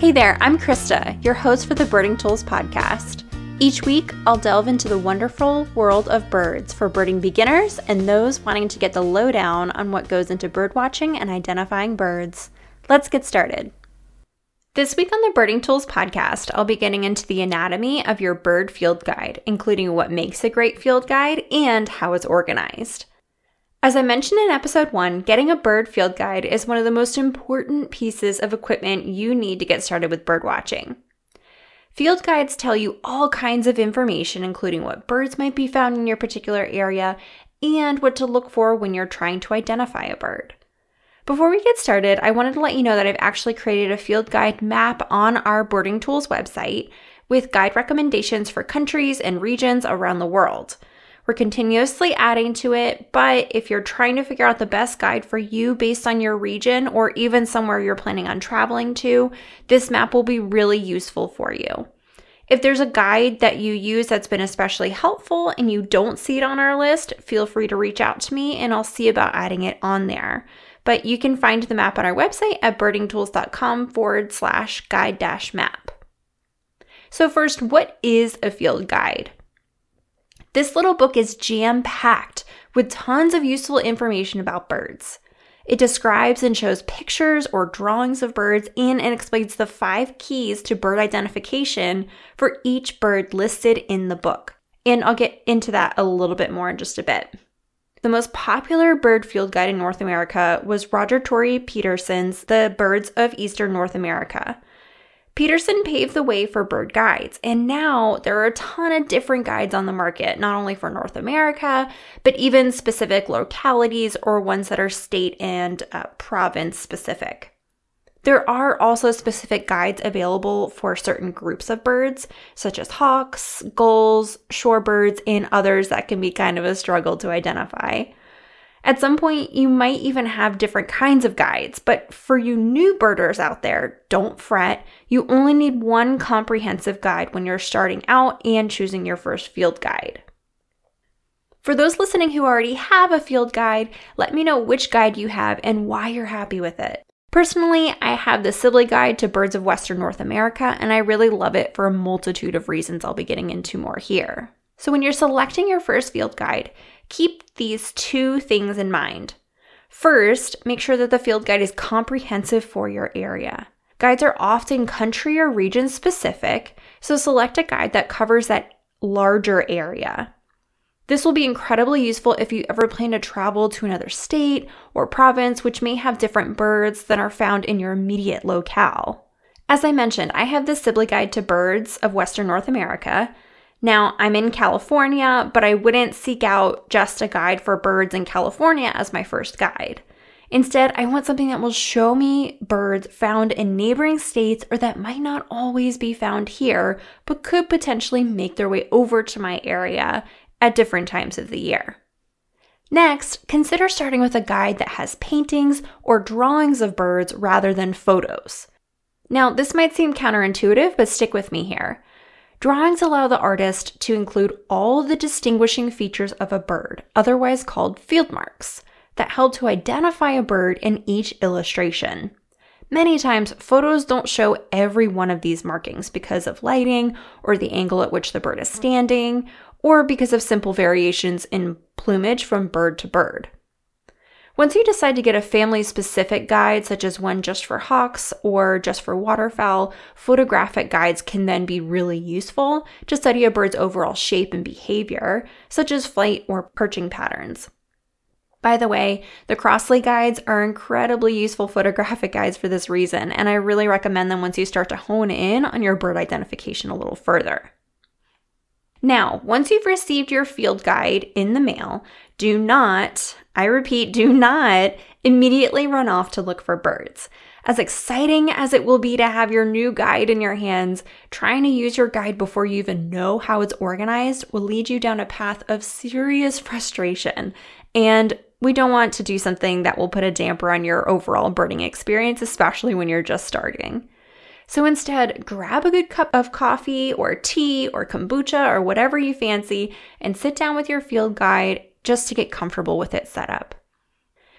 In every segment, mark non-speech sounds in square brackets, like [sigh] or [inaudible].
Hey there, I'm Krista, your host for the Birding Tools podcast. Each week, I'll delve into the wonderful world of birds for birding beginners and those wanting to get the lowdown on what goes into birdwatching and identifying birds. Let's get started. This week on the Birding Tools podcast, I'll be getting into the anatomy of your bird field guide, including what makes a great field guide and how it's organized. As I mentioned in episode one, getting a bird field guide is one of the most important pieces of equipment you need to get started with bird watching. Field guides tell you all kinds of information, including what birds might be found in your particular area and what to look for when you're trying to identify a bird. Before we get started, I wanted to let you know that I've actually created a field guide map on our Birding Tools website with guide recommendations for countries and regions around the world. We're continuously adding to it, but if you're trying to figure out the best guide for you based on your region or even somewhere you're planning on traveling to, this map will be really useful for you. If there's a guide that you use that's been especially helpful and you don't see it on our list, feel free to reach out to me and I'll see about adding it on there. But you can find the map on our website at birdingtools.com forward slash guide dash map. So, first, what is a field guide? This little book is jam packed with tons of useful information about birds. It describes and shows pictures or drawings of birds and it explains the five keys to bird identification for each bird listed in the book. And I'll get into that a little bit more in just a bit. The most popular bird field guide in North America was Roger Tory Peterson's The Birds of Eastern North America. Peterson paved the way for bird guides, and now there are a ton of different guides on the market, not only for North America, but even specific localities or ones that are state and uh, province specific. There are also specific guides available for certain groups of birds, such as hawks, gulls, shorebirds, and others that can be kind of a struggle to identify. At some point, you might even have different kinds of guides, but for you new birders out there, don't fret. You only need one comprehensive guide when you're starting out and choosing your first field guide. For those listening who already have a field guide, let me know which guide you have and why you're happy with it. Personally, I have the Sibley Guide to Birds of Western North America, and I really love it for a multitude of reasons I'll be getting into more here. So, when you're selecting your first field guide, keep these two things in mind. First, make sure that the field guide is comprehensive for your area. Guides are often country or region specific, so select a guide that covers that larger area. This will be incredibly useful if you ever plan to travel to another state or province, which may have different birds than are found in your immediate locale. As I mentioned, I have the Sibley Guide to Birds of Western North America. Now, I'm in California, but I wouldn't seek out just a guide for birds in California as my first guide. Instead, I want something that will show me birds found in neighboring states or that might not always be found here, but could potentially make their way over to my area at different times of the year. Next, consider starting with a guide that has paintings or drawings of birds rather than photos. Now, this might seem counterintuitive, but stick with me here. Drawings allow the artist to include all the distinguishing features of a bird, otherwise called field marks, that help to identify a bird in each illustration. Many times, photos don't show every one of these markings because of lighting, or the angle at which the bird is standing, or because of simple variations in plumage from bird to bird. Once you decide to get a family specific guide, such as one just for hawks or just for waterfowl, photographic guides can then be really useful to study a bird's overall shape and behavior, such as flight or perching patterns. By the way, the Crossley guides are incredibly useful [laughs] photographic guides for this reason, and I really recommend them once you start to hone in on your bird identification a little further. Now, once you've received your field guide in the mail, do not, I repeat, do not immediately run off to look for birds. As exciting as it will be to have your new guide in your hands, trying to use your guide before you even know how it's organized will lead you down a path of serious frustration. And we don't want to do something that will put a damper on your overall birding experience, especially when you're just starting. So instead, grab a good cup of coffee or tea or kombucha or whatever you fancy and sit down with your field guide just to get comfortable with its setup.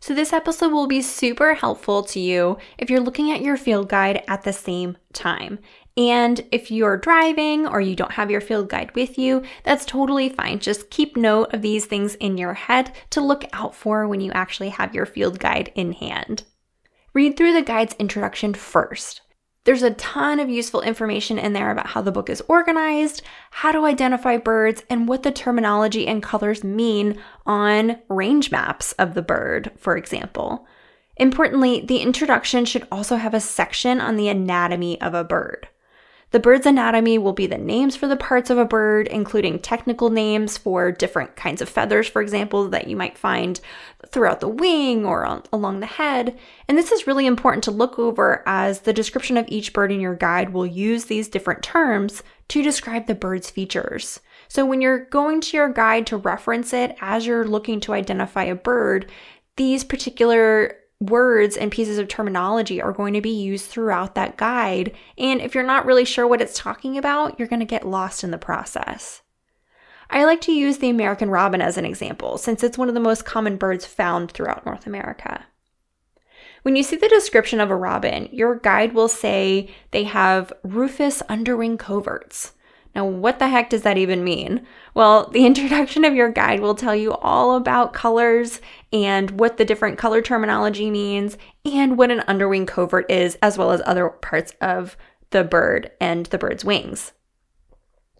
So, this episode will be super helpful to you if you're looking at your field guide at the same time. And if you're driving or you don't have your field guide with you, that's totally fine. Just keep note of these things in your head to look out for when you actually have your field guide in hand. Read through the guide's introduction first. There's a ton of useful information in there about how the book is organized, how to identify birds, and what the terminology and colors mean on range maps of the bird, for example. Importantly, the introduction should also have a section on the anatomy of a bird. The bird's anatomy will be the names for the parts of a bird, including technical names for different kinds of feathers, for example, that you might find throughout the wing or on, along the head. And this is really important to look over as the description of each bird in your guide will use these different terms to describe the bird's features. So when you're going to your guide to reference it as you're looking to identify a bird, these particular words and pieces of terminology are going to be used throughout that guide. And if you're not really sure what it's talking about, you're going to get lost in the process. I like to use the American robin as an example, since it's one of the most common birds found throughout North America. When you see the description of a robin, your guide will say they have rufous underwing coverts. Now, what the heck does that even mean? Well, the [laughs] introduction of your guide will tell you all about colors and what the different color terminology means and what an underwing covert is, as well as other parts of the bird and the bird's wings.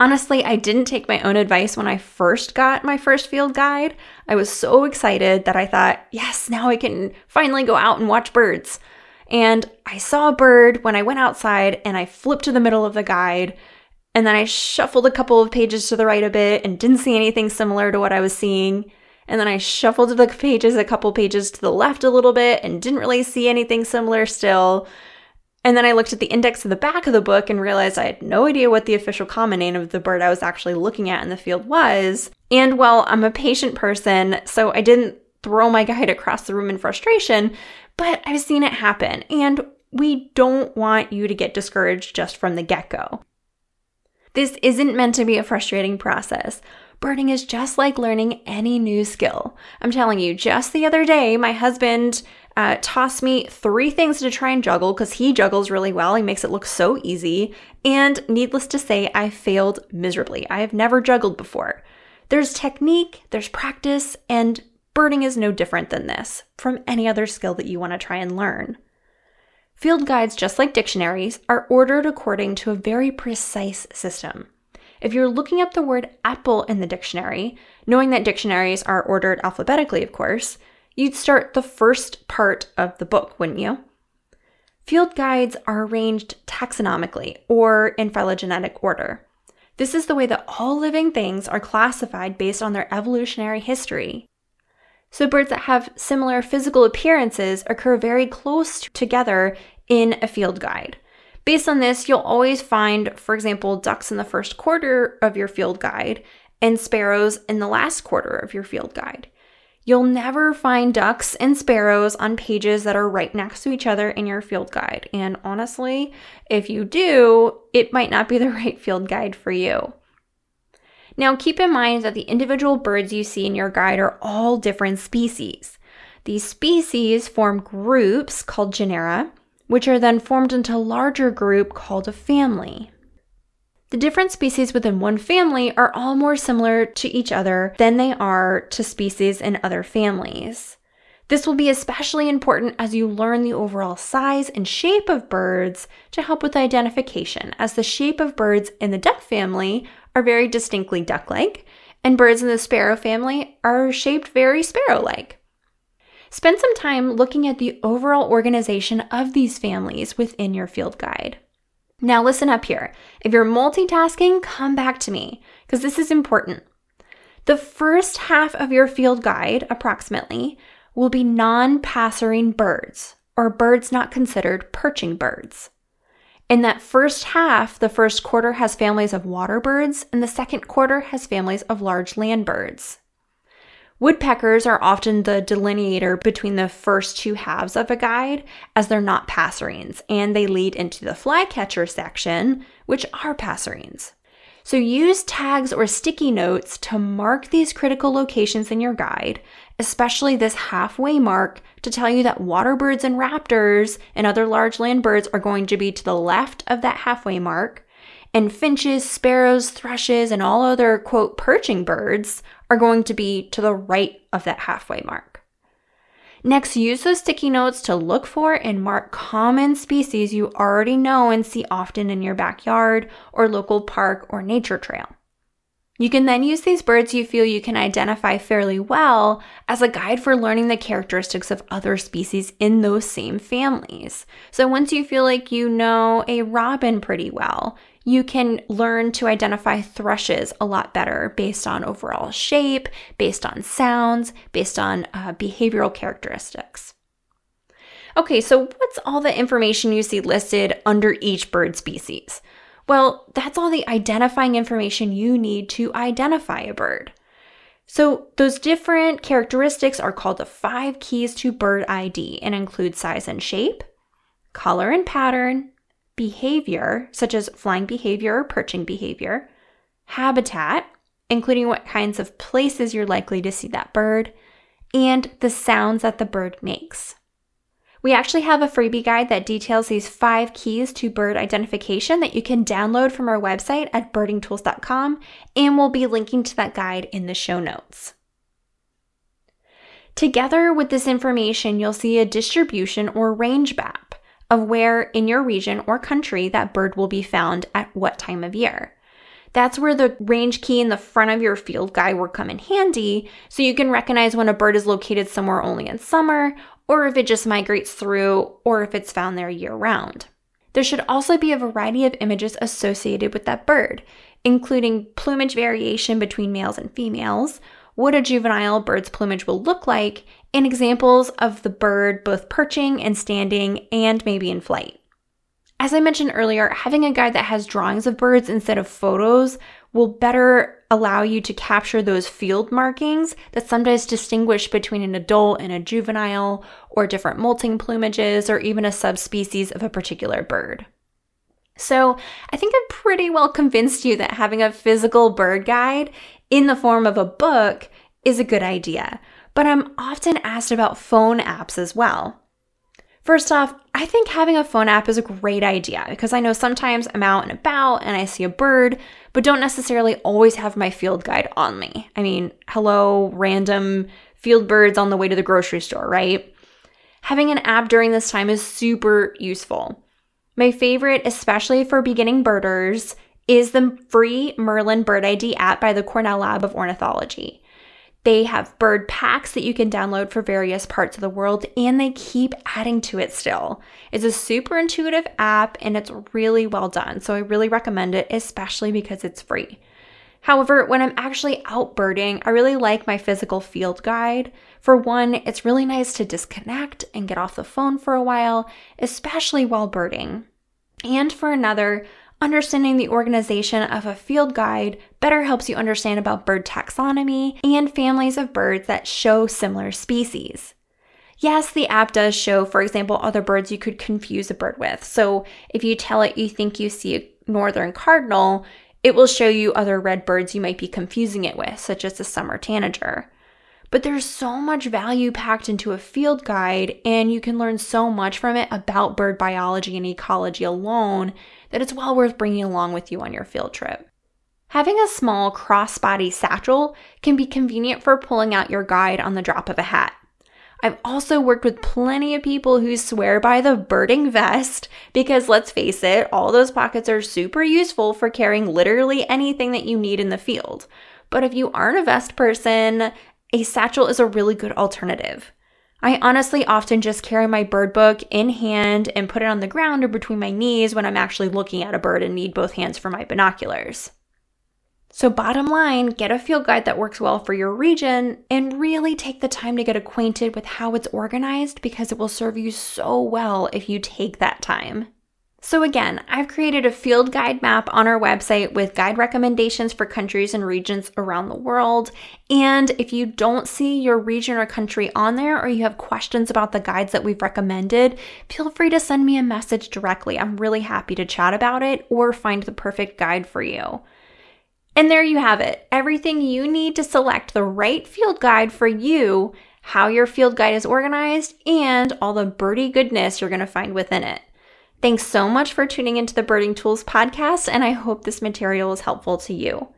Honestly, I didn't take my own advice when I first got my first field guide. I was so excited that I thought, yes, now I can finally go out and watch birds. And I saw a bird when I went outside and I flipped to the middle of the guide and then I shuffled a couple of pages to the right a bit and didn't see anything similar to what I was seeing. And then I shuffled the pages a couple pages to the left a little bit and didn't really see anything similar still. And then I looked at the index of the back of the book and realized I had no idea what the official common name of the bird I was actually looking at in the field was. And well, I'm a patient person, so I didn't throw my guide across the room in frustration, but I've seen it happen. And we don't want you to get discouraged just from the get go. This isn't meant to be a frustrating process. Birding is just like learning any new skill. I'm telling you, just the other day, my husband uh, tossed me three things to try and juggle because he juggles really well. He makes it look so easy. And needless to say, I failed miserably. I have never juggled before. There's technique, there's practice, and birding is no different than this from any other skill that you want to try and learn. Field guides, just like dictionaries, are ordered according to a very precise system. If you're looking up the word apple in the dictionary, knowing that dictionaries are ordered alphabetically, of course, you'd start the first part of the book, wouldn't you? Field guides are arranged taxonomically or in phylogenetic order. This is the way that all living things are classified based on their evolutionary history so birds that have similar physical appearances occur very close together in a field guide. Based on this, you'll always find, for example, ducks in the first quarter of your field guide and sparrows in the last quarter of your field guide. You'll never find ducks and sparrows on pages that are right next to each other in your field guide. And honestly, if you do, it might not be the [laughs] right field guide for you. Now, keep in mind that the individual birds you see in your guide are all different species. These species form groups called genera, which are then formed into a larger group called a family. The different species within one family are all more similar to each other than they are to species in other families. This will be especially important as you learn the overall size and shape of birds to help with identification, as the shape of birds in the duck family are very distinctly duck like, and birds in the sparrow family are shaped very sparrow like. Spend some time looking at the overall organization of these families within your field guide. Now, listen up here. If you're multitasking, come back to me because this is important. The first half of your field guide, approximately, will be non passerine birds, or birds not considered perching birds. In that first half, the first quarter has families of water birds, and the second quarter has families of large land birds. Woodpeckers are often the delineator between the first two halves of a guide, as they're not passerines, and they lead into the flycatcher section, which are passerines. So use tags or sticky notes to mark these critical locations in your guide, especially this halfway mark to tell you that water birds and raptors and other large land birds are going to be to the left of that halfway mark, and finches, sparrows, thrushes, and all other quote perching birds are going to be to the right of that halfway mark. Next, use those sticky notes to look for and mark common species you already know and see often in your backyard or local park or nature trail. You can then use these birds you feel you can identify fairly well as a guide for learning the characteristics of other species in those same families. So once you feel like you know a robin pretty well, you can learn to identify thrushes a lot better based on overall shape, based on sounds, based on uh, behavioral characteristics. Okay, so what's all the information you see listed under each bird species? Well, that's all the identifying information you need to identify a bird. So, those different characteristics are called the five keys to bird ID and include size and shape, color and pattern, behavior, such as flying behavior or perching behavior, habitat, including what kinds of places you're likely to see that bird, and the sounds that the bird makes. We actually have a freebie guide that details these five keys to bird identification that you can download from our website at birdingtools.com, and we'll be linking to that guide in the show notes. Together with this information, you'll see a distribution or range map of where in your region or country that bird will be found at what time of year. That's where the range key in the front of your field guide will come in handy so you can recognize when a bird is located somewhere only in summer, or if it just migrates through, or if it's found there year round. There should also be a variety of images associated with that bird, including plumage variation between males and females, what a juvenile bird's plumage will look like, and examples of the bird both perching and standing and maybe in flight. As I mentioned earlier, having a guide that has drawings of birds instead of photos will better allow you to capture those field markings that sometimes distinguish between an adult and a juvenile, or different molting plumages, or even a subspecies of a particular bird. So, I think I've pretty well convinced you that having a physical bird guide in the form of a book is a good idea but I'm often asked about phone apps as well. First off, I think having a phone app is a great idea because I know sometimes I'm out and about and I see a bird, but don't necessarily always have my field guide on me. I mean, hello, random field birds on the way to the grocery store, right? Having an app during this time is super useful. My favorite, especially for beginning birders, is the free Merlin Bird ID app by the Cornell Lab of Ornithology. They have bird packs that you can download for various parts of the world, and they keep adding to it still. It's a super intuitive app and it's really well done. So I really recommend it, especially because it's free. However, when I'm actually out birding, I really like my physical field guide. For one, it's really nice to disconnect and get off the phone for a while, especially while birding. And for another, Understanding the organization of a field guide better helps you understand about bird taxonomy and families of birds that show similar species. Yes, the app does show, for example, other birds you could confuse a bird with. So if you tell it you think you see a northern cardinal, it will show you other red birds you might be confusing it with, such as the summer tanager. But there's so much value packed into a field guide, and you can learn so much from it about bird biology and ecology alone that it's well worth bringing along with you on your field trip. Having a small crossbody satchel can be convenient for pulling out your guide on the drop of a hat. I've also worked with plenty of people who swear by the birding vest because let's face it, all those pockets are super useful for carrying literally anything that you need in the field. But if you aren't a vest person, a satchel is a really good alternative. I honestly often just carry my bird book in hand and put it on the ground or between my knees when I'm actually looking at a bird and need both hands for my binoculars. So, bottom line, get a field guide that works well for your region and really take the time to get acquainted with how it's organized because it will serve you so well if you take that time. So, again, I've created a field guide map on our website with guide recommendations for countries and regions around the world. And if you don't see your region or country on there, or you have questions about the guides that we've recommended, feel free to send me a message directly. I'm really happy to chat about it or find the perfect guide for you. And there you have it everything you need to select the right field guide for you, how your field guide is organized, and all the birdie goodness you're going to find within it. Thanks so much for tuning into the Birding Tools podcast, and I hope this material is helpful to you.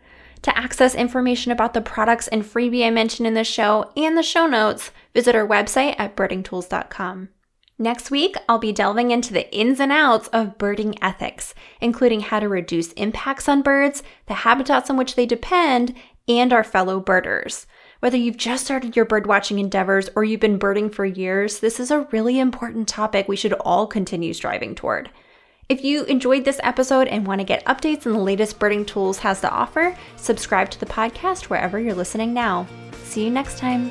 To access information about the products and freebie I mentioned in the show and the show notes, visit our website at birdingtools.com. Next week, I'll be delving into the ins and outs of birding ethics, including how to reduce impacts on birds, the habitats on which they depend, and our fellow birders. Whether you've just started your birdwatching endeavors or you've been birding for years, this is a really important topic we should all continue striving toward. If you enjoyed this episode and want to get updates on the latest birding tools has to offer, subscribe to the podcast wherever you're listening now. See you next time.